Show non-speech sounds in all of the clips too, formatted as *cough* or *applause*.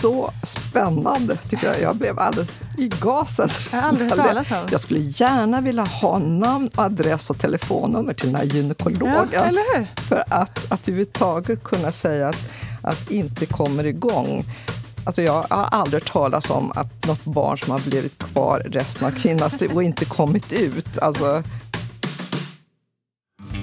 Så spännande, tycker jag. Jag blev alldeles i gasen. Jag har aldrig hört talas om. Jag skulle gärna vilja ha namn, adress och telefonnummer till den här gynekologen. Ja, eller hur? För att, att överhuvudtaget kunna säga att, att inte kommer igång. Alltså jag har aldrig talat om att något barn som har blivit kvar resten av kvinnans liv och inte kommit ut. Alltså,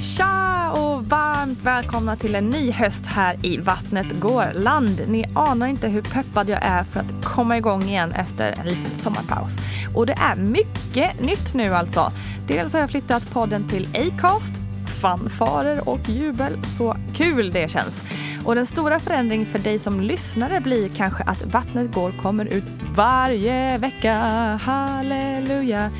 Tja och varmt välkomna till en ny höst här i Vattnet går land. Ni anar inte hur peppad jag är för att komma igång igen efter en liten sommarpaus. Och det är mycket nytt nu alltså. Dels har jag flyttat podden till Acast fanfarer och jubel. Så kul det känns! Och den stora förändringen för dig som lyssnare blir kanske att Vattnet går kommer ut varje vecka. Halleluja!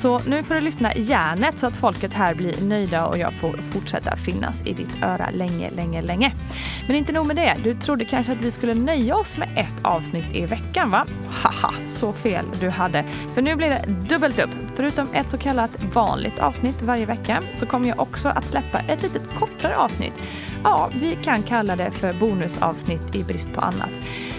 Så nu får du lyssna järnet så att folket här blir nöjda och jag får fortsätta finnas i ditt öra länge, länge, länge. Men inte nog med det. Du trodde kanske att vi skulle nöja oss med ett avsnitt i veckan, va? Haha, så fel du hade. För nu blir det dubbelt upp. Förutom ett så kallat vanligt avsnitt varje vecka så kommer jag också att släppa ett litet kortare avsnitt. Ja, vi kan kalla det för bonusavsnitt i brist på annat.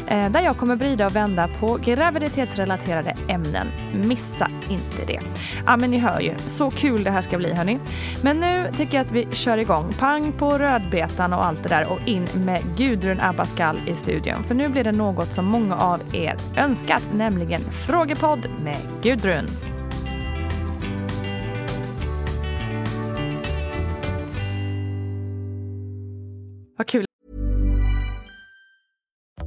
Eh, där jag kommer vrida och vända på graviditetsrelaterade ämnen. Missa inte det. Ja, men ni hör ju. Så kul det här ska bli hörni. Men nu tycker jag att vi kör igång. Pang på rödbetan och allt det där och in med Gudrun Abascal i studion. För nu blir det något som många av er önskat, nämligen Frågepodd med Gudrun. Vad kul.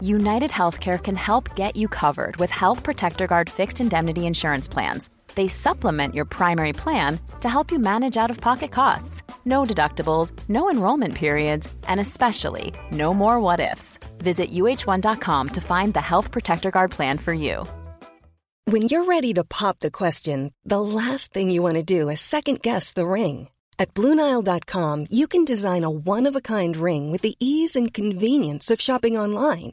United Healthcare can help get you covered with Health Protector Guard fixed indemnity insurance plans. They supplement your primary plan to help you manage out of pocket costs. No deductibles, no enrollment periods, and especially no more what ifs. Visit uh1.com to find the Health Protector Guard plan for you. When you're ready to pop the question, the last thing you want to do is second guess the ring. At Bluenile.com, you can design a one of a kind ring with the ease and convenience of shopping online.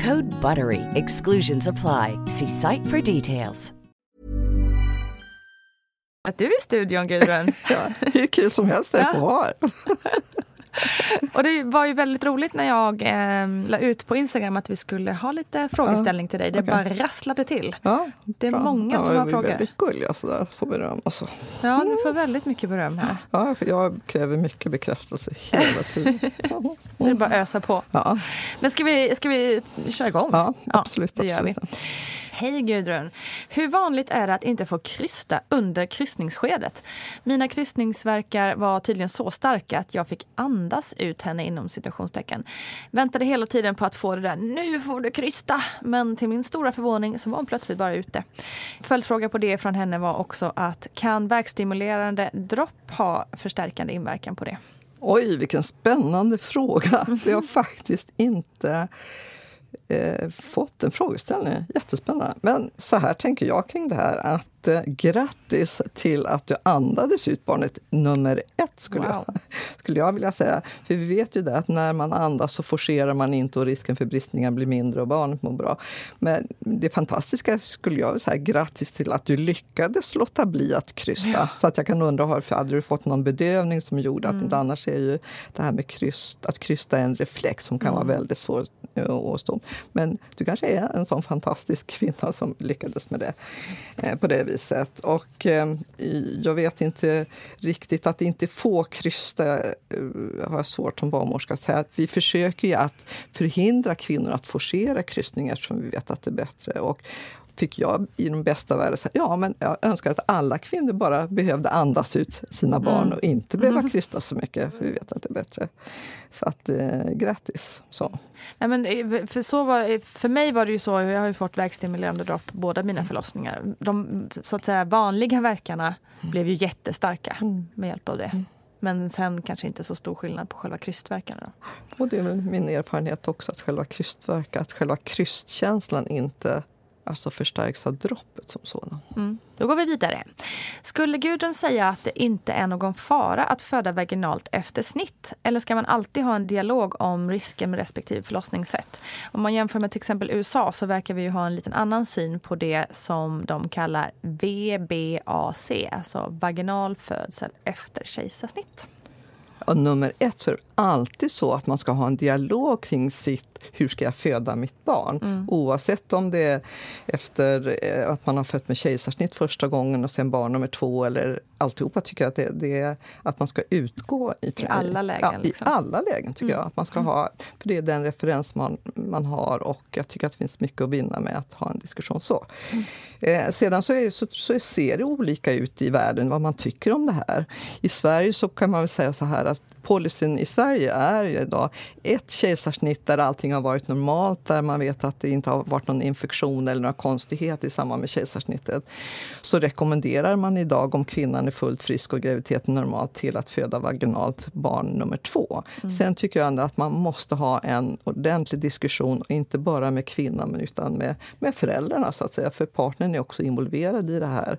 Code BUTTERY. Exclusions apply. See site for details. Att du är i studion Gudrun. *laughs* ja, hur kul som helst det får vara. *laughs* *laughs* Och det var ju väldigt roligt när jag eh, la ut på Instagram att vi skulle ha lite frågeställning till dig. Det okay. bara rasslade till. Ja, det är bra. många ja, som har frågor. väldigt gulliga sådär, får beröm. Alltså. Ja, du får väldigt mycket beröm här. Ja, för jag kräver mycket bekräftelse hela tiden. *laughs* Så det är bara att ösa på. Ja. Men ska vi, ska vi köra igång? Ja, absolut. Ja, det absolut. gör vi. Hej Gudrun! Hur vanligt är det att inte få krysta under kryssningsskedet? Mina kryssningsverkar var tydligen så starka att jag fick andas ut henne inom citationstecken. Väntade hela tiden på att få det där nu får du krysta! Men till min stora förvåning så var hon plötsligt bara ute. Följdfråga på det från henne var också att kan verkstimulerande dropp ha förstärkande inverkan på det? Oj, vilken spännande fråga! Vi har faktiskt inte eh, fått en frågeställning. Jättespännande. Men så här tänker jag kring det här att jättegrattis till att du andades ut barnet nummer ett, skulle, Wow. jag, *laughs* skulle jag vilja säga. För vi vet ju det att när man andas så forcerar man inte och risken för bristningar blir mindre och barnet mår bra. Men det fantastiska skulle jag säga, grattis till att du lyckades låta bli att krysta. Så att jag kan undra, hade du fått någon bedövning som gjorde att inte annars är ju det här med kryst, att krysta en reflex som kan vara väldigt svår att stå. Men du kanske är en sån fantastisk kvinna som lyckades med det eh, på det viset. Och eh, jag vet inte riktigt att inte få krysta eh, har jag svårt som barnmorska att säga. Vi försöker ju att förhindra kvinnor att forcera kryssningar eftersom vi vet att det är bättre. Och fick jag i de bästa världar säga ja, men jag önskar att alla kvinnor bara behövde andas ut sina barn och inte behöva krysta så mycket, för vi vet att det är bättre. Så att eh, grattis! Så. Nej, men eh, för, så var, för mig var det ju så, jag har ju fått värkstimulerande dropp båda mina förlossningar. De så att säga, vanliga verkarna blev ju jättestarka med hjälp av det. Men sen kanske inte så stor skillnad på själva krystverkarna. Då. Och det är min erfarenhet också, att själva krystverk, att själva krystkänslan inte alltså förstärks av droppet som sådant. Mm. Då går vi vidare. Skulle Gudrun säga att det inte är någon fara att föda vaginalt efter snitt? Eller ska man alltid ha en dialog om risker med respektive förlossningssätt? Om man jämför med till exempel USA så verkar vi ju ha en liten annan syn på det som de kallar VBAC, alltså vaginal födsel efter kejsarsnitt. Och nummer ett så är det alltid så att man ska ha en dialog kring sitt hur ska jag föda mitt barn? Oavsett om det är efter eh, att man har fött med kejsarsnitt första gången och sen barn nummer två eller alltihopa tycker jag att det, det är att man ska utgå i, I alla lägen, Ja, liksom. I alla lägen tycker jag att man ska ha. För det är den referens man, man har och jag tycker att det finns mycket att vinna med att ha en diskussion så. Eh, sedan så, är, så, så ser det olika ut i världen vad man tycker om det här. I Sverige så kan man väl säga så här att policyn i Sverige är ju idag ett kejsarsnitt där allting har varit normalt, där man vet att det inte har varit någon infektion eller några konstigheter i samband med kejsarsnittet. Så rekommenderar man idag om kvinnan är fullt frisk och graviditeten normalt till att föda vaginalt barn nummer två. Sen tycker jag ändå att man måste ha en ordentlig diskussion, och inte bara med kvinnan utan med, med föräldrarna så att säga, för partnern är också involverad i det här.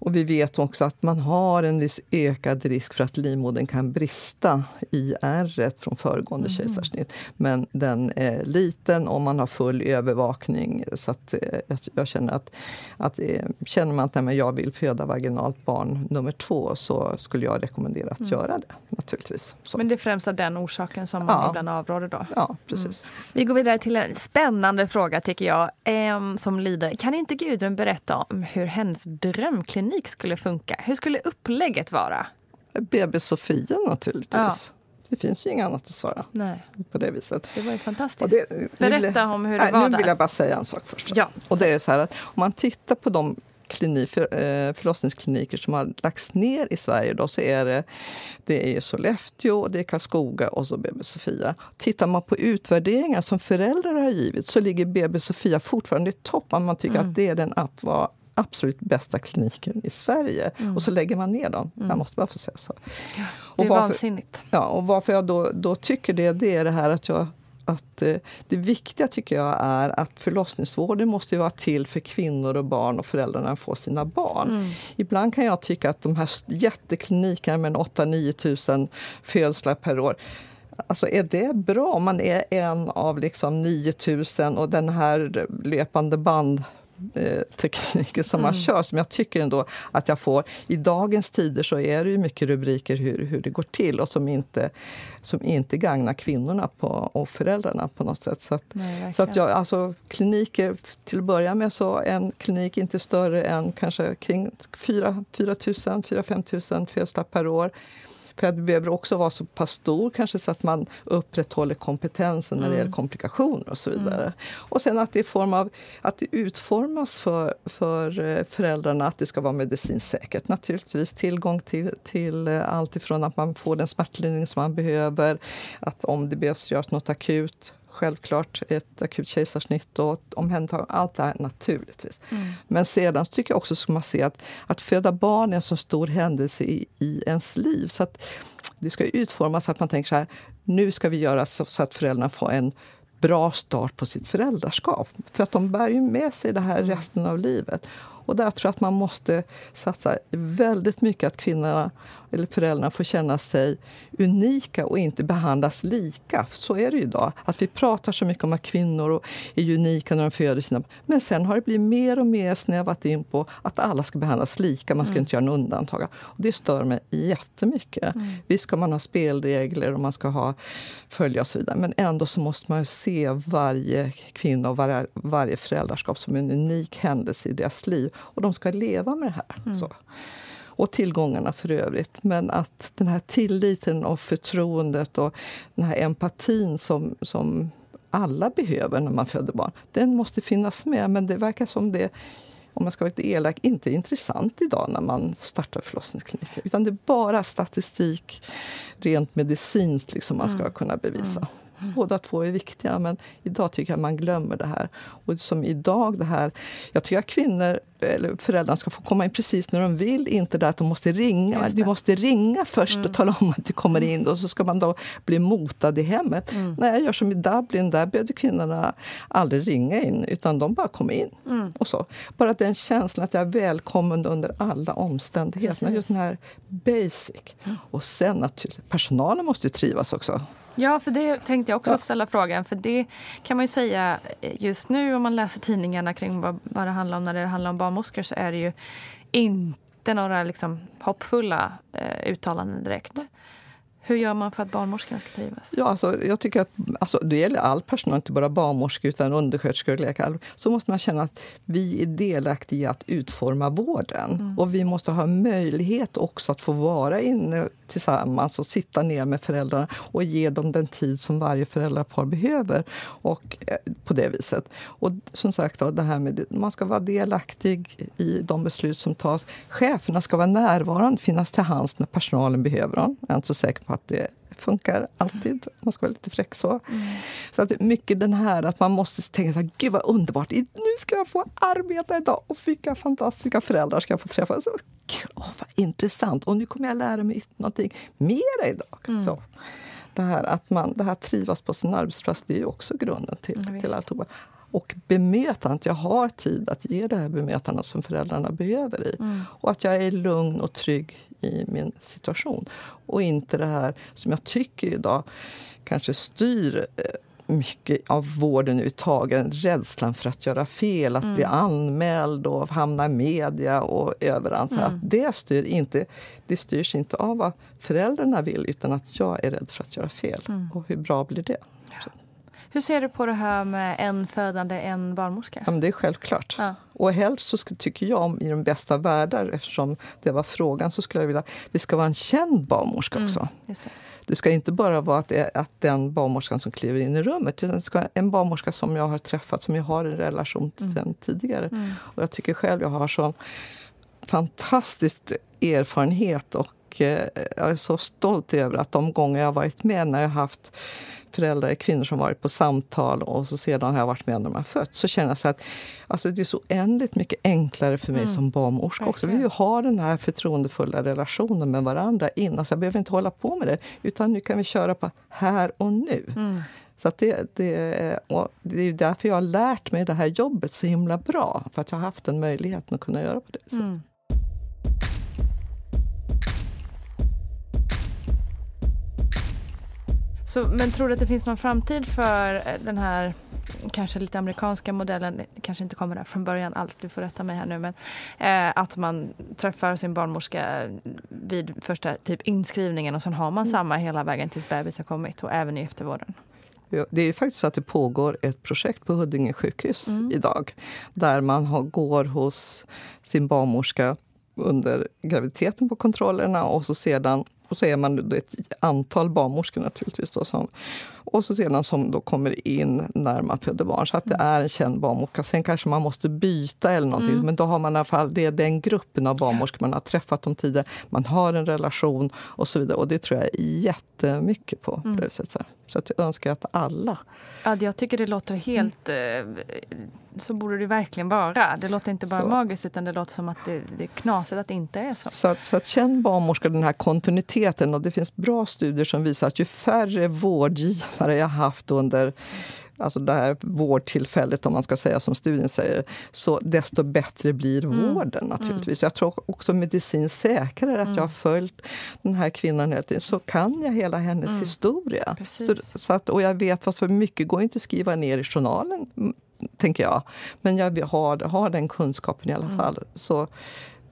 Och vi vet också att man har en viss ökad risk för att livmodern kan brista i ärret från föregående kejsarsnitt. Men den är liten och man har full övervakning. Så att, eh, jag, känner att, att eh, känner man att nej, jag vill föda vaginalt barn nummer två så skulle jag rekommendera att göra det naturligtvis. Så. Men det är främst av den orsaken som man Ja. ibland avråder då. ja, precis. Vi går vidare till en spännande fråga tycker jag, som lyder. Kan inte Gudrun berätta om hur hennes drömklinik skulle funka? Hur skulle upplägget vara? BB Sofia naturligtvis. Det finns ju inget annat att svara Nej, på det viset. det var ju fantastiskt. det- nu Berätta vill om hur det Nej, var Nu där. vill jag bara säga en sak först. Ja. Och det är så här att om man tittar på de klinik, eh, förlossningskliniker som har lagts ner i Sverige då, så är det, det är Sollefteå, det är Karlskoga och så BB Sofia. Tittar man på utvärderingar som föräldrar har givit så ligger BB Sofia fortfarande i topp. Man tycker Mm. att det är den att vara absolut bästa kliniken i Sverige. Och så lägger man ner dem. Jag måste bara få säga så. Mm. Det Och är varför- vansinnigt. Ja, och varför jag då, då tycker det, det är det här att jag att eh, det viktiga tycker jag är att förlossningsvården måste vara till för kvinnor och barn och föräldrarna får sina barn. Mm. Ibland kan jag tycka att de här jätteklinikerna med 8-9 tusen födslar per år Alltså är det bra om man är en av liksom 9000 och den här löpande band eh, tekniken som man kör, som jag tycker ändå att jag får. I dagens tider så är det ju mycket rubriker hur, hur det går till och som inte, som inte gagnar kvinnorna på, och föräldrarna på något sätt. Så att, Nej, så att jag, alltså kliniker, till att börja med så en klinik inte större än kanske kring 4 000, 4 5 000 födslar per år. För behöver också vara så pass stor kanske så att man upprätthåller kompetensen när det gäller komplikationer och så vidare. Och sen att det, är form av, att det utformas för, för eh, föräldrarna att det ska vara medicinskt säkert. Naturligtvis tillgång till, till eh, allt ifrån att man får den smärtlindring som man behöver, att om det behövs göras något akut Självklart ett akut kejsarsnitt och omhändertagande, allt det här naturligtvis. Men sedan tycker jag också ska man se att, att föda barn är en så stor händelse i, i ens liv. Så att det ska utformas så att man tänker så här, nu ska vi göra så, så att föräldrarna får en bra start på sitt föräldraskap. För att de bär ju med sig det här resten av livet. Och där tror jag att man måste satsa väldigt mycket att kvinnorna eller föräldrarna får känna sig unika och inte behandlas lika. Så är det ju idag. Att vi pratar så mycket om att kvinnor är unika när de föder sina Men sen har det blivit mer och mer snävat in på att alla ska behandlas lika. Man ska mm. inte göra några undantag. Och det stör mig jättemycket. Mm. Visst ska man ha spelregler och man ska ha följa och så vidare. Men ändå så måste man se varje kvinna och varje, varje föräldraskap som en unik händelse i deras liv. Och de ska leva med det här. Mm. Så och tillgångarna för övrigt. Men att den här tilliten och förtroendet och den här empatin som, som alla behöver när man föder barn, den måste finnas med. Men det verkar som det om man ska vara lite elak, inte intressant idag när man startar förlossningskliniker. Utan det är bara statistik, rent medicinskt, liksom man ska mm. kunna bevisa. Mm. Båda två är viktiga, men idag tycker jag man glömmer det här. Och som idag det här, jag tycker att kvinnor, eller föräldrar ska få komma in precis när de vill, inte där att de måste ringa. De måste ringa först mm. och tala om att de kommer in och så ska man då bli motad i hemmet. Mm. Nej, jag gör som i Dublin, där behövde kvinnorna aldrig ringa in, utan de bara kom in. Mm. Och så. Bara den känslan att jag är välkommen under alla omständigheter. Just den här basic. Mm. Och sen att personalen måste trivas också. Ja, för det tänkte jag också ja. ställa frågan. För det kan man ju säga just nu om man läser tidningarna kring vad, vad det handlar om när det handlar om barnmorskor så är det ju inte några liksom hoppfulla eh, uttalanden direkt. Hur gör man för att barnmorskorna ska trivas? Ja, alltså, jag tycker att alltså, det gäller all personal, inte bara barnmorskor utan undersköterskor och läkare. Så måste man känna att vi är delaktiga i att utforma vården. Mm. Och vi måste ha möjlighet också att få vara inne tillsammans och sitta ner med föräldrarna och ge dem den tid som varje föräldrapar behöver. Och eh, på det viset. Och som sagt, det här med man ska vara delaktig i de beslut som tas. Cheferna ska vara närvarande, finnas till hands när personalen behöver dem. Jag är inte så säker på att det funkar alltid. Man ska vara lite fräck så. Mm. Så att mycket den här att man måste tänka så här, gud vad underbart, nu ska jag få arbeta idag och vilka fantastiska föräldrar ska jag få träffa. Så, oh, vad intressant, och nu kommer jag lära mig någonting mera idag. Mm. Så. Det här att man det här trivas på sin arbetsplats, det är ju också grunden till, ja, till alltihopa. Och bemötandet, jag har tid att ge det här bemötandet som föräldrarna behöver i. Mm. Och att jag är lugn och trygg i min situation. Och inte det här som jag tycker idag kanske styr eh, mycket av vården överhuvudtaget. Rädslan för att göra fel, att mm. bli anmäld och hamna i media och överallt. Mm. Att det, styr inte, det styrs inte av vad föräldrarna vill utan att jag är rädd för att göra fel. Mm. Och hur bra blir det? Hur ser du på det här med en födande, en barnmorska? Ja, det är självklart. Ja. Och helst så tycker jag om i de bästa världar, eftersom det var frågan, så skulle jag vilja att det ska vara en känd barnmorska mm, också. Mm, det. det. ska inte bara vara att, det, att den barnmorskan som kliver in i rummet, utan det ska vara en barnmorska som jag har träffat, som jag har en relation till mm. sedan tidigare. Mm. Och jag tycker själv jag har sån fantastisk erfarenhet och eh, jag är så stolt över att de gånger jag varit med när jag haft föräldrar, kvinnor som varit på samtal och så sedan har jag varit med när de har fött, så känner jag så att alltså det är så oändligt mycket enklare för mig mm. som barnmorska också. Vi har den här förtroendefulla relationen med varandra innan, så jag behöver inte hålla på med det, utan nu kan vi köra på här och nu. Mm. Så det, det, det är därför jag har lärt mig det här jobbet så himla bra, för att jag har haft den möjligheten att kunna göra på det sättet. Mm. Så, men tror du att det finns någon framtid för eh, den här kanske lite amerikanska modellen, kanske inte kommer där från början alls, du får rätta mig här nu, men eh, att man träffar sin barnmorska vid första typ inskrivningen och sen har man mm. samma hela vägen tills bebis har kommit och även i eftervården. Det är faktiskt så att det pågår ett projekt på Huddinge sjukhus mm. idag där man har, går hos sin barnmorska under graviditeten på kontrollerna och så sedan och så är man ett antal barnmorskor naturligtvis. Då, som, och så sedan som då kommer in när man föder barn. Så att det mm. är en känd barnmorska. Sen kanske man måste byta eller någonting. Mm. Men då har man i alla fall, det är den gruppen av barnmorskor man har träffat dem tidigare. Man har en relation och så vidare. Och det tror jag jättemycket på. Mm. på så, så att jag önskar att alla... Ja, jag tycker det låter helt... Mm. Så borde det verkligen vara. Det låter inte bara så. magiskt utan det låter som att det, det är knasigt att det inte är så. Så att, så att känn barnmorska den här kontinuiteten. Och det finns bra studier som visar att ju färre vårdgivare jag haft under alltså det här vårdtillfället, om man ska säga som studien säger, så desto bättre blir mm. vården naturligtvis. Mm. Jag tror också medicinskt säkrare att mm. jag har följt den här kvinnan hela tiden, så kan jag hela hennes mm. historia. Så, så, att, och jag vet, fast för mycket går inte att skriva ner i journalen, tänker jag. Men jag har, har den kunskapen i alla mm. fall. Så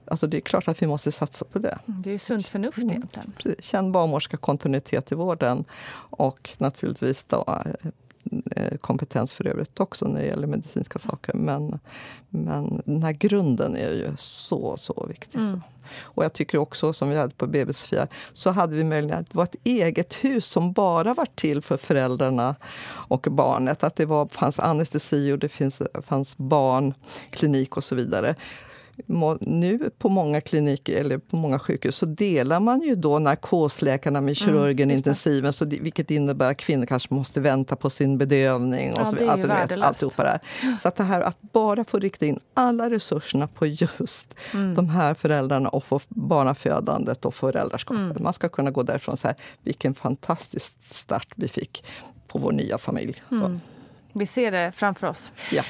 Alltså det är klart att vi måste satsa på det. Mm, det är sunt förnuft mm. egentligen. Känd barnmorska, kontinuitet i vården och naturligtvis då eh, kompetens för övrigt också när det gäller medicinska saker. Men, men den här grunden är ju så, så viktig. Mm. Och jag tycker också, som vi hade på BB Sofia, så hade vi möjlighet att det var ett eget hus som bara var till för föräldrarna och barnet. Att det var, fanns anestesi och det finns, fanns barnklinik och så vidare nu på många kliniker eller på många sjukhus så delar man ju då narkosläkarna med mm, kirurgen mm, intensiven, så det, vilket innebär att kvinnor kanske måste vänta på sin bedövning. Och ja, så, det är alltså, vet, alltihopa det Så att det här att bara få rikta in alla resurserna på just mm. de här föräldrarna och få barnafödandet och föräldraskapet. Mm. Man ska kunna gå därifrån så här, vilken fantastisk start vi fick på vår nya familj. Så. Mm. Vi ser det framför oss. Ja.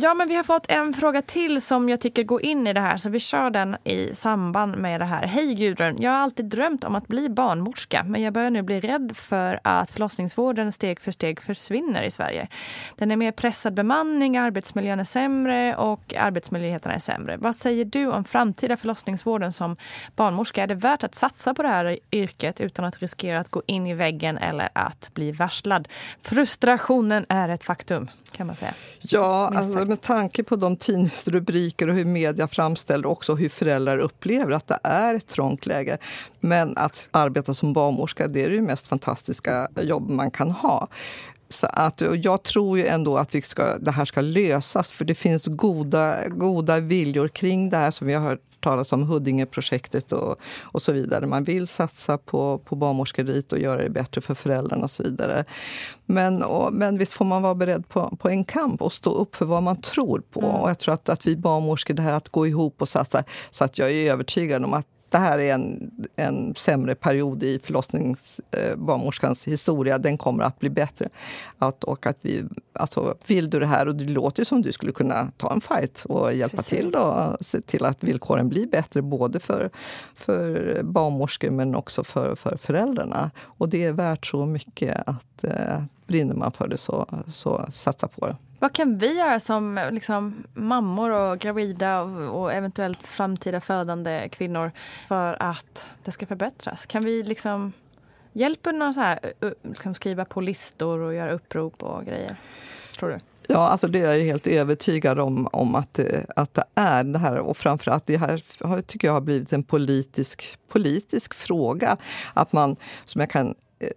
Ja, men vi har fått en fråga till som jag tycker går in i det här, så vi kör den i samband med det här. Hej Gudrun! Jag har alltid drömt om att bli barnmorska, men jag börjar nu bli rädd för att förlossningsvården steg för steg försvinner i Sverige. Den är mer pressad bemanning, arbetsmiljön är sämre och arbetsmöjligheterna är sämre. Vad säger du om framtida förlossningsvården som barnmorska? Är det värt att satsa på det här yrket utan att riskera att gå in i väggen eller att bli varslad? Frustrationen är ett faktum kan man säga. Ja, alltså, med tanke på de tidningsrubriker och hur media framställer också hur föräldrar upplever att det är ett trångt läge. Men att arbeta som barnmorska, det är det mest fantastiska jobb man kan ha. Så att, jag tror ju ändå att vi ska, det här ska lösas, för det finns goda, goda viljor kring det här som vi har hört talas om Huddingeprojektet och, och så vidare. Man vill satsa på, på barnmorskerit och göra det bättre för föräldrarna och så vidare. Men, och, men visst får man vara beredd på, på en kamp och stå upp för vad man tror på. Mm. Och jag tror att, att vi barnmorskor, det här att gå ihop och satsa, så att jag är övertygad om att det här är en, en sämre period i förlossningsbarnmorskans eh, historia. Den kommer att bli bättre. Att, och att vi, alltså, vill du det här, och det låter som du skulle kunna ta en fight och hjälpa Precis. till då, se till att villkoren blir bättre både för, för barnmorskor men också för, för föräldrarna. Och det är värt så mycket att eh, brinner man för det så, så satsa på det. Vad kan vi göra som liksom, mammor och gravida och, och, eventuellt framtida födande kvinnor för att det ska förbättras? Kan vi liksom hjälpa någon så här, liksom skriva på listor och göra upprop och grejer? Tror du? Ja, alltså det är jag helt övertygad om, om att, det, att det är det här. Och framförallt det här tycker jag har blivit en politisk, politisk fråga. Att man, som jag kan eh,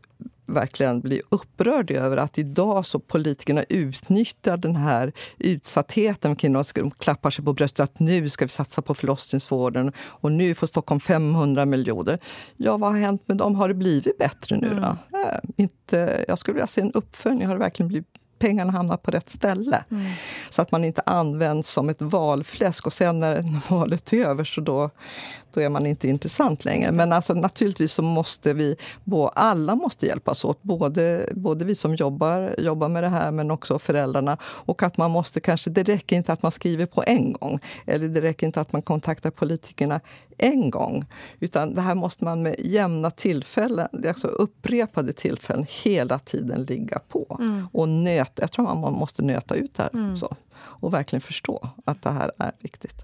verkligen blir upprörd över att idag så politikerna utnyttjar den här utsattheten. Kvinnor klappar sig på bröstet att nu ska vi satsa på förlossningsvården och nu får Stockholm 500 miljoner. Ja, vad har hänt med dem? Har det blivit bättre nu då? Mm. Äh, inte, jag skulle vilja se en uppföljning. Har det verkligen blivit pengarna hamnar på rätt ställe. Mm. Så att man inte används som ett valfläsk och sen när *laughs* valet är över så då, då är man inte intressant längre. Men alltså, naturligtvis så måste vi, alla måste hjälpas åt. Både, både vi som jobbar, jobbar med det här men också föräldrarna. Och att man måste kanske, det räcker inte att man skriver på en gång. Eller det räcker inte att man kontaktar politikerna en gång. Utan det här måste man med jämna tillfällen, alltså upprepade tillfällen, hela tiden ligga på. Mm. Och nöta, jag tror man måste nöta ut det här. Mm. Så, och verkligen förstå att det här är viktigt.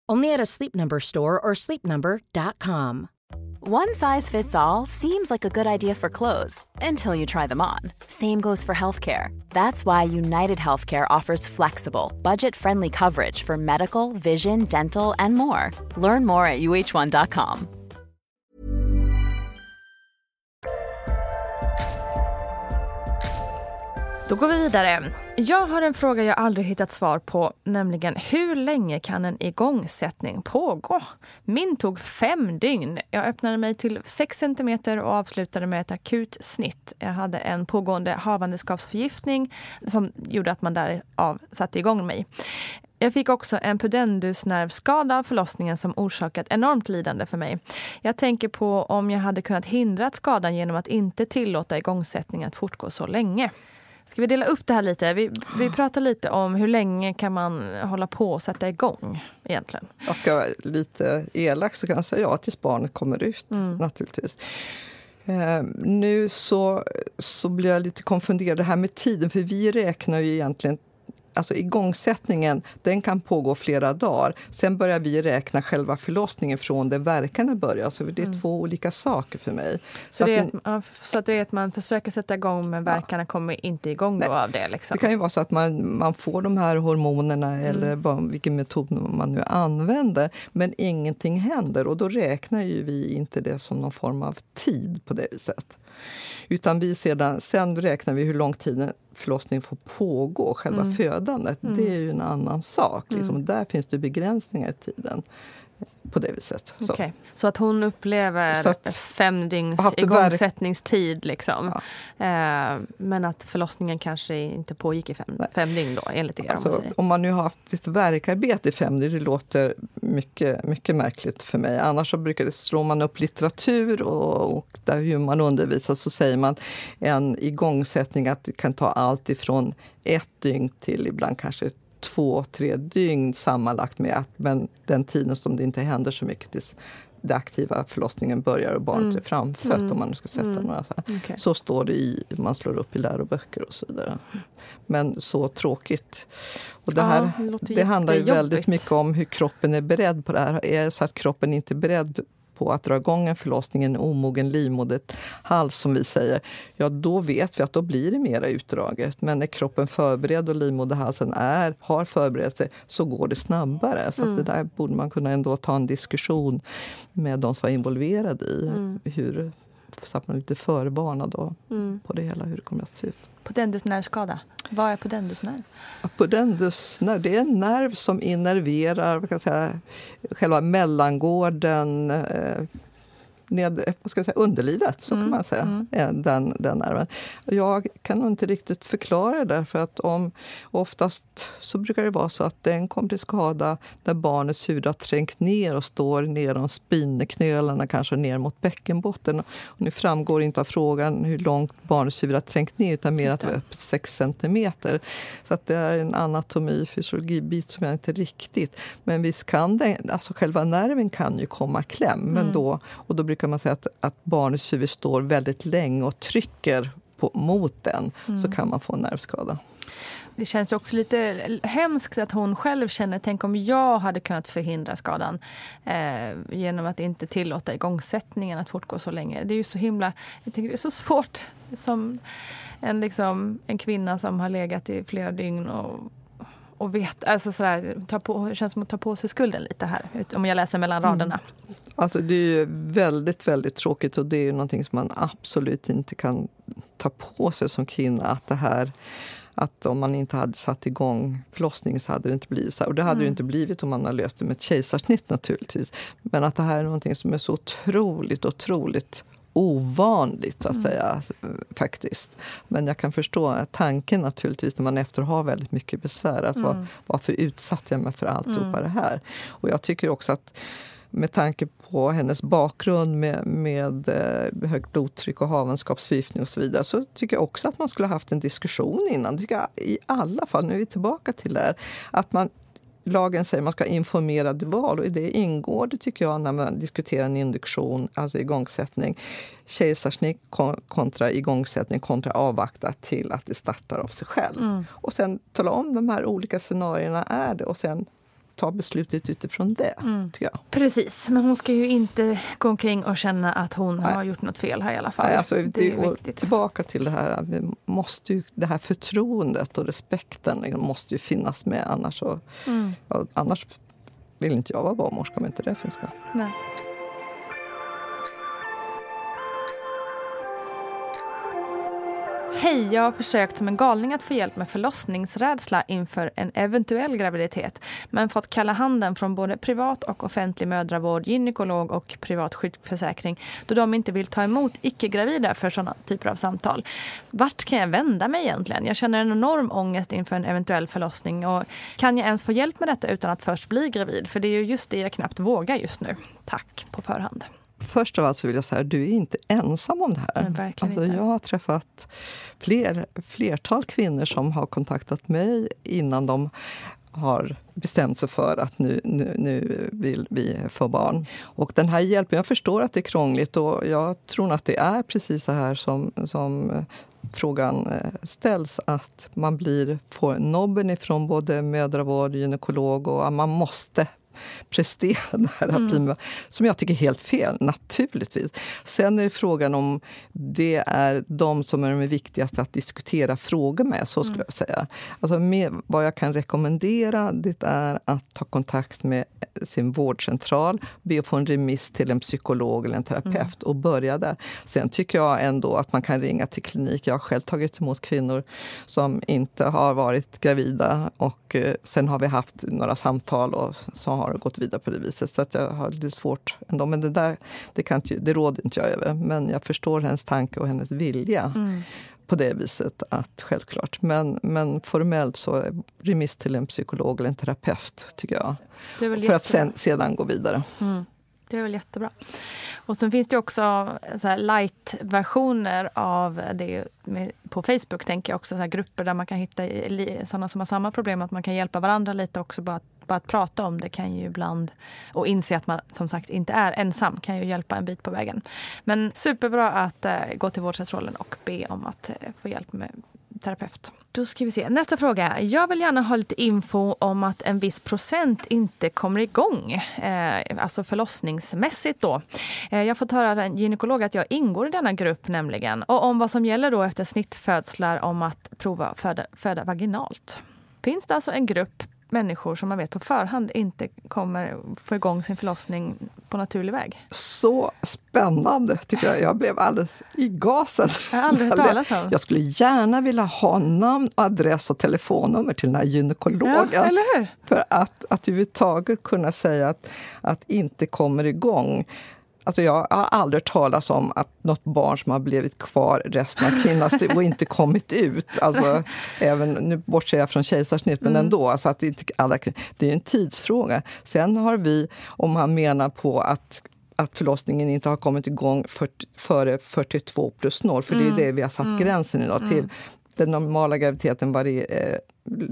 Only at a Sleep Number store or sleepnumber.com. One size fits all seems like a good idea for clothes until you try them on. Same goes for healthcare. That's why United Healthcare offers flexible, budget friendly coverage for medical, vision, dental, and more. Learn more at uh1.com. Då går vi vidare. Jag har en fråga jag aldrig hittat svar på, nämligen hur länge kan en igångsättning pågå? Min tog fem dygn. Jag öppnade mig till 6 cm och avslutade med ett akut snitt. Jag hade en pågående havandeskapsförgiftning som gjorde att man därav satte igång mig. Jag fick också en pudendusnervskada av förlossningen som orsakat enormt lidande för mig. Jag tänker på om jag hade kunnat hindra skadan genom att inte tillåta igångsättningen att fortgå så länge. Ska vi dela upp det här lite? Vi, vi pratar lite om hur länge kan man hålla på och sätta igång egentligen? Jag ska vara lite elak så kan jag säga ja tills barnet kommer ut mm. naturligtvis. Eh, nu så, så blir jag lite konfunderad det här med tiden, för vi räknar ju egentligen alltså igångsättningen den kan pågå flera dagar. Sen börjar vi räkna själva förlossningen från det verkarna börjar. Så det är mm. två olika saker för mig. Så, så, det är att, så att det är att man försöker sätta igång men verkarna ja. kommer inte igång då av det? Liksom. Det kan ju vara så att man, man får de här hormonerna mm. eller vilken metod man nu använder men ingenting händer och då räknar ju vi inte det som någon form av tid på det viset. Utan vi sedan, sen räknar vi hur lång tid förlossningen får pågå, själva mm. födandet. Mm. Det är ju en annan sak. Liksom. Mm. Där finns det begränsningar i tiden på det viset. Så, okay. så att hon upplever att, fem dygns igångsättningstid. Liksom. Ja. Eh, men att förlossningen kanske inte pågick i fem, fem dygn då, enligt er? Alltså, om, om, man nu har haft ett verkarbete i fem dygn, det låter mycket, mycket märkligt för mig. Annars så brukar det, slår man upp litteratur och, och där hur man undervisar så säger man en igångsättning att det kan ta allt ifrån ett dygn till ibland kanske två, tre dygn sammanlagt med att, men den tiden som det inte händer så mycket tills den aktiva förlossningen börjar och barnet mm. är framfött mm. om man nu ska sätta mm. några så okay. Så står det i, man slår upp i läroböcker och så vidare. Men så tråkigt. Och det här ja, det, det handlar ju väldigt mycket om hur kroppen är beredd på det här. Är det så att kroppen inte är beredd på att dra igång en förlossning, en omogen livmoderhals som vi säger, ja då vet vi att då blir det mera utdraget. Men när kroppen förberedd och livmoderhalsen är, har förberett sig så går det snabbare. Så mm. det där borde man kunna ändå ta en diskussion med de som var involverade i. Mm. Hur, så att man är lite förvarnad mm. på det hela, hur det kommer att se ut. Pudendusnervskada, vad är pudendusnerv? Pudendusnerv, det är en nerv som innerverar vad kan jag säga, själva mellangården eh, ned, vad ska jag säga, underlivet, så mm. kan man säga, mm. den, den nerven. Jag kan nog inte riktigt förklara det, för att om, oftast så brukar det vara så att den kommer till skada när barnets huvud har trängt ner och står ner om spineknölarna, kanske ner mot bäckenbotten. Och nu framgår inte av frågan hur långt barnets huvud har trängt ner, utan mer att det är upp 6 centimeter. Så att det är en anatomi, fysiologibit som jag inte riktigt... Men visst kan den, alltså själva nerven kan ju komma kläm, men mm. då, och då brukar kan man säga att, att barnets huvud står väldigt länge och trycker på, mot den, mm. så kan man få en nervskada. Det känns också lite hemskt att hon själv känner, tänk om jag hade kunnat förhindra skadan eh, genom att inte tillåta igångsättningen att fortgå så länge. Det är ju så himla, jag tänker det är så svårt som en, liksom, en kvinna som har legat i flera dygn och och vet, alltså sådär, ta på, det känns som att ta på sig skulden lite här, om jag läser mellan mm. raderna. Mm. Alltså det är ju väldigt, väldigt tråkigt och det är ju någonting som man absolut inte kan ta på sig som kvinna. Att det här att om man inte hade satt igång förlossningen så hade det inte blivit så här. Och det hade mm. det inte blivit om man hade löst det med ett kejsarsnitt naturligtvis. Men att det här är någonting som är så otroligt, otroligt ovanligt, så att mm. säga. faktiskt. Men jag kan förstå tanken naturligtvis när man efter har väldigt mycket besvär. Alltså, mm. var, varför utsatte jag mig för alltihopa mm. det här? Och jag tycker också att med tanke på hennes bakgrund med, med eh, högt blodtryck och havandeskapsförgiftning och så vidare så tycker jag också att man skulle ha haft en diskussion innan. Tycker jag, I alla fall, nu är vi tillbaka till det här, att man lagen säger att man ska ha informerade val och i det ingår det tycker jag när man diskuterar en induktion, alltså igångsättning, kejsarsnitt kontra igångsättning kontra avvakta till att det startar av sig själv. Mm. Och sen tala om de här olika scenarierna är det och sen ta beslutet utifrån det. Mm. Tycker jag. Precis, men hon ska ju inte gå omkring och känna att hon Nej. har gjort något fel här i alla fall. Nej, alltså, det, det är viktigt. Tillbaka till det här, vi måste ju, det här förtroendet och respekten liksom, måste ju finnas med. Annars, så, mm. annars vill inte jag vara barnmorska om inte det finns med. Nej. Hej, jag har försökt som en galning att få hjälp med förlossningsrädsla inför en eventuell graviditet men fått kalla handen från både privat och offentlig mödravård, gynekolog och privat sjukförsäkring då de inte vill ta emot icke-gravida för sådana typer av samtal. Vart kan jag vända mig egentligen? Jag känner en enorm ångest inför en eventuell förlossning och kan jag ens få hjälp med detta utan att först bli gravid? För det är ju just det jag knappt vågar just nu. Tack på förhand. Först av allt så vill jag säga att du är inte ensam om det här. Alltså, jag har träffat fler, flertal kvinnor som har kontaktat mig innan de har bestämt sig för att nu, nu, nu vill vi få barn. Och den här hjälpen, jag förstår att det är krångligt och jag tror att det är precis så här som, som frågan eh, ställs att man blir, får nobben ifrån både mödravård, gynekolog och man måste prestera det här mm. som jag tycker är helt fel, naturligtvis. Sen är det frågan om det är de som är de viktigaste att diskutera frågor med, så skulle mm. jag säga. Alltså med, vad jag kan rekommendera det är att ta kontakt med sin vårdcentral, be att få en remiss till en psykolog eller en terapeut mm. och börja där. Sen tycker jag ändå att man kan ringa till klinik. Jag har själv tagit emot kvinnor som inte har varit gravida och eh, sen har vi haft några samtal och så har det gått vidare på det viset. Så att jag har lite svårt ändå. Men det där det, kan inte, det råder inte jag över. Men jag förstår hennes tanke och hennes vilja. Mm. på det viset, att självklart. Men, men formellt så remiss till en psykolog eller en terapeut, tycker jag. För att sen, sedan gå vidare. Mm. Det är väl jättebra. Och sen finns det också eh, light-versioner av det på Facebook, tänker jag också, så grupper där man kan hitta sådana som har samma problem, att man kan hjälpa varandra lite också. Bara, att, bara att prata om det kan ju ibland, och inse att man som sagt inte är ensam, kan ju hjälpa en bit på vägen. Men superbra att äh, gå till vårdcentralen och be om att äh, få hjälp med terapeut. Då ska vi se. Nästa fråga. Jag vill gärna ha lite info om att en viss procent inte kommer igång. Eh, alltså förlossningsmässigt då. Eh, jag har fått höra av en gynekolog att jag ingår i denna grupp nämligen. Och om vad som gäller då efter snittfödslar om att prova föda, föda vaginalt. Finns det alltså en grupp människor som man vet på förhand inte kommer få igång sin förlossning på naturlig väg. Så spännande tycker jag. Jag blev alldeles i gasen. Jag har aldrig hört talas om. Jag skulle gärna vilja ha namn, adress och telefonnummer till den här gynekologen. Ja, eller hur? För att, att överhuvudtaget kunna säga att, att inte kommer igång. Alltså jag har aldrig hört talas om att något barn som har blivit kvar resten av kvinnans liv och inte kommit ut. Alltså, *laughs* även, nu bortser jag från kejsarsnitt, men mm. ändå. Alltså att det, inte alla, det är en tidsfråga. Sen har vi, om man menar på att att förlossningen inte har kommit igång för, före 42 plus 0, för mm. det är mm. det vi har satt mm. gränsen idag till. Mm. Den normala graviditeten eh,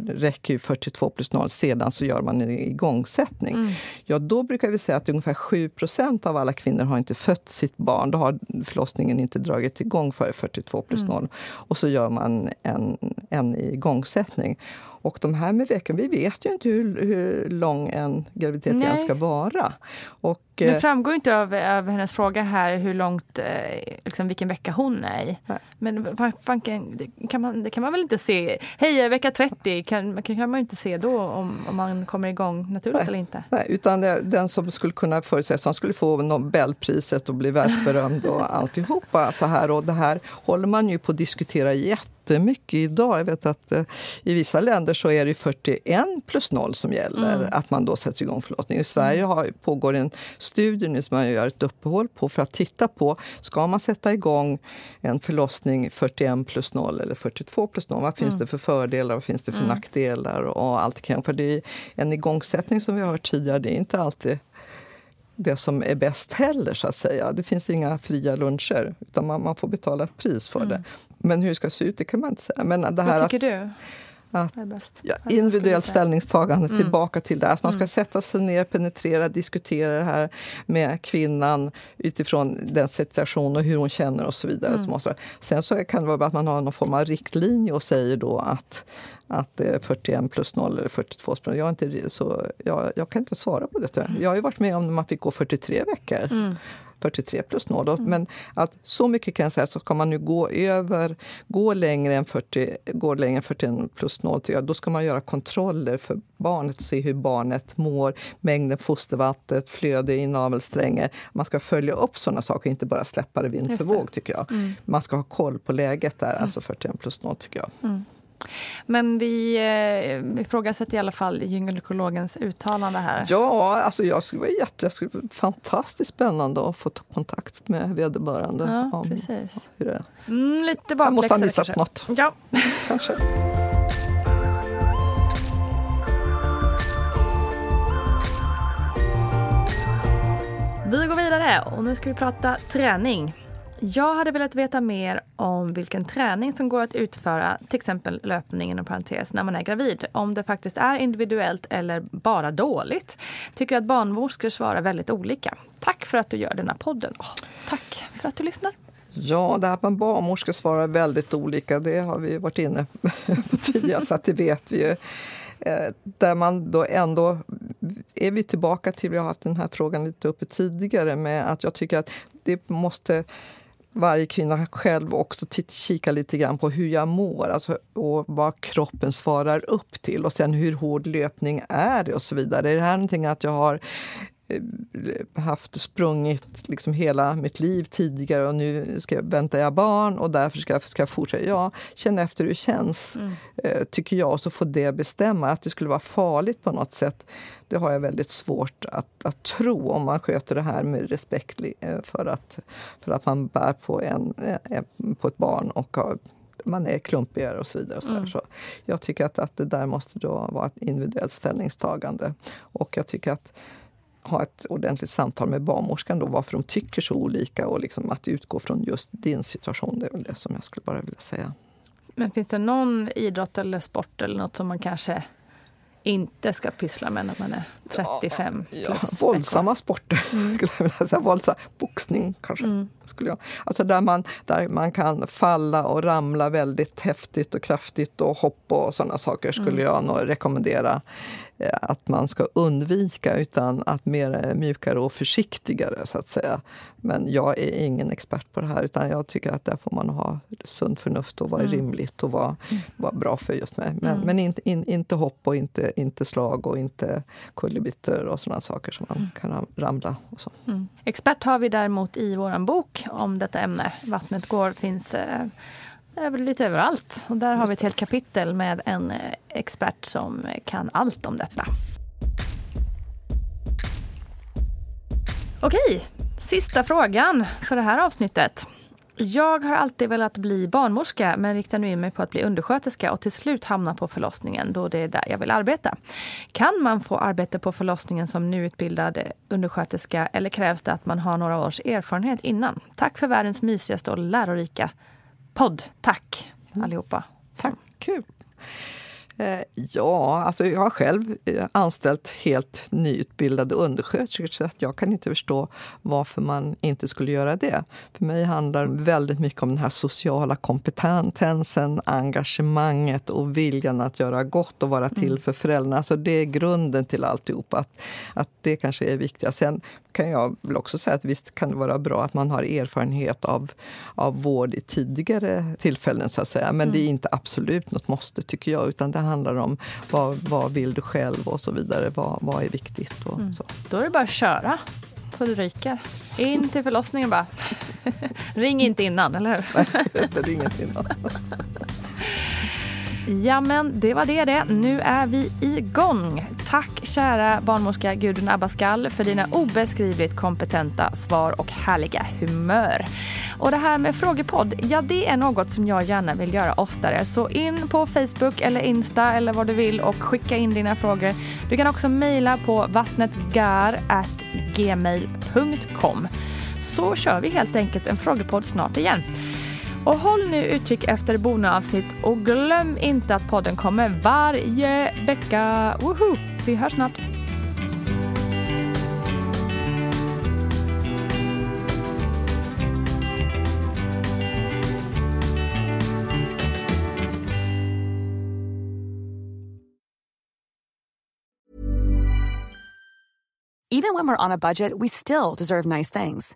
räcker ju 42 plus 0, sedan så gör man en igångsättning. Mm. Ja, då brukar vi säga att ungefär 7% av alla kvinnor har inte fött sitt barn. Då har förlossningen inte dragit igång före 42 plus 0. Mm. Och så gör man en, en igångsättning. Och de här med veckan, vi vet ju inte hur, hur lång en graviditet igen ska vara. Och, det eh, framgår inte av, av hennes fråga här hur långt, eh, liksom vilken vecka hon är i. Nej. Men det, kan man, det kan man väl inte se? Hej, vecka 30 kan, kan man inte se då om, om man kommer igång naturligt Nej. eller inte? Nej, utan den som skulle kunna förutsättas, som skulle få Nobelpriset och bli världsberömd och *laughs* alltihopa så här. Och det här håller man ju på att diskutera jätte jättemycket idag. Jag vet att eh, i vissa länder så är det 41 plus 0 som gäller, mm. att man då sätter igång förlossning. I Sverige har, pågår en studie nu som man gör ett uppehåll på för att titta på, ska man sätta igång en förlossning 41 plus 0 eller 42 plus 0? Vad finns mm. det för fördelar och vad finns det för mm. nackdelar? och allt kring. För det är en igångsättning som vi har hört tidigare, det är inte alltid det som är bäst heller, så att säga. Det finns inga fria luncher, utan man, man får betala ett pris för mm. det. Men hur det ska se ut, det kan man inte säga. Men det här Vad tycker att, du? Att? Ja, individuellt ställningstagande, mm. tillbaka till det. Att man ska mm. sätta sig ner, penetrera, diskutera det här med kvinnan utifrån den situation och hur hon känner och så vidare. Mm. Så sen så kan det vara att man har någon form av riktlinje och säger då att, att det är 41 plus 0 eller 42 plus jag, inte, så, jag, jag kan inte svara på det. Jag har ju varit med om när man fick gå 43 veckor. Mm. 43 plus 0. Mm. Men att så mycket kan jag säga, så ska man nu gå över, gå längre än 40, gå längre än 41 plus 0, då ska man göra kontroller för barnet och se hur barnet mår, mängden fostervattnet, flöde i navelsträngen. Man ska följa upp sådana saker, inte bara släppa det vind för våg tycker jag. Mm. Man ska ha koll på läget där, alltså 41 plus 0 tycker jag. Mm. Men vi eh, ifrågasätter i alla fall gynekologens uttalande här. Ja, alltså jag skulle vara jätte, jag skulle, fantastiskt spännande att få ta kontakt med vederbörande. Ja, om precis. Hur det. Mm, lite Jag måste ha missat något. Ja. Kanske. Vi går vidare och nu ska vi prata träning. Jag hade velat veta mer om vilken träning som går att utföra, till exempel löpning inom parentes, när man är gravid. Om det faktiskt är individuellt eller bara dåligt. Tycker att barnmorskor svarar väldigt olika. Tack för att du gör denna podden. Oh, tack för att du lyssnar. Ja, det här med barnmorskor svarar väldigt olika, det har vi varit inne på *laughs* tidigare, så att det vet vi ju. Eh, där man då ändå är vi tillbaka till, vi har haft den här frågan lite uppe tidigare, med att jag tycker att det måste varje kvinna själv också kika lite grann på hur jag mår alltså, och vad kroppen svarar upp till. Och sen hur hård löpning är det och så vidare. Är det här någonting att jag har haft sprungit liksom hela mitt liv tidigare och nu ska jag, väntar jag barn och därför ska jag, ska jag fortsätta. Ja, känn efter hur det känns, mm. Eh, tycker jag, och så får det bestämma. Att det skulle vara farligt på något sätt, det har jag väldigt svårt att, att tro om man sköter det här med respekt eh, för att, för att man bär på, en, på ett barn och har man är klumpigare och så vidare. Och så, mm. så Jag tycker att, att det där måste då vara ett individuellt ställningstagande. Och jag tycker att ha ett ordentligt samtal med barnmorskan då, varför de tycker så olika och liksom att utgå från just din situation. Det är väl det som jag skulle bara vilja säga. Men finns det någon idrott eller sport eller något som man kanske inte ska pyssla med när man är 35 ja, plus. Ja, våldsamma sporter, mm. *laughs* skulle jag vilja säga. Våldsam, boxning kanske. Mm. Skulle jag. Alltså där man, där man kan falla och ramla väldigt häftigt och kraftigt och hoppa och sådana saker skulle mm. jag nog rekommendera att man ska undvika utan att mer mjukare och försiktigare så att säga. Men jag är ingen expert på det här utan jag tycker att där får man ha sunt förnuft och vara mm. rimligt och vara, mm. vara bra för just mig. Men, mm. men inte, in, inte hopp och inte, inte slag och inte kullerbyttor och sådana saker som man mm. kan ramla. Och så. Mm. Expert har vi däremot i vår bok om detta ämne. Vattnet går finns eh, lite överallt. Och där har vi ett helt kapitel med en eh, expert som kan allt om detta. Okej, sista frågan för det här avsnittet. Jag har alltid velat bli barnmorska men riktar nu in mig på att bli undersköterska och till slut hamna på förlossningen då det är där jag vill arbeta. Kan man få arbete på förlossningen som nyutbildad undersköterska eller krävs det att man har några års erfarenhet innan? Tack för världens mysigaste och lärorika podd. Tack allihopa. Tack, kul. Eh, ja, alltså jag har själv eh, anställt helt nyutbildade undersköterskor så att jag kan inte förstå varför man inte skulle göra det. För mig handlar väldigt mycket om den här sociala kompetensen, engagemanget och viljan att göra gott och vara till mm. för föräldrarna. Alltså det är grunden till alltihop. Att, att det kanske är viktigt. Sen kan jag väl också säga att visst kan det vara bra att man har erfarenhet av, av vård i tidigare tillfällen så att säga. Men mm. det är inte absolut något måste tycker jag. Utan det handlar om vad, vad vill du själv och så vidare. Vad, vad är viktigt och mm. så. Då är det bara att köra så det ryker. In till förlossningen bara. *laughs* ring inte innan, eller hur? Nej, just det, ring inte innan. *laughs* Ja men det var det det. Nu är vi igång. Tack kära barnmorska Gudrun Abascal för dina obeskrivligt kompetenta svar och härliga humör. Och det här med frågepodd, ja det är något som jag gärna vill göra oftare. Så in på Facebook eller Insta eller vad du vill och skicka in dina frågor. Du kan också mejla på vattnetgar.gmail.com så kör vi helt enkelt en frågepodd snart igen. Och håll nu utkik efter bonusavsnitt och glöm inte att podden kommer varje vecka. Woho! Vi hörs snart. Even when we're on a budget we still deserve nice things.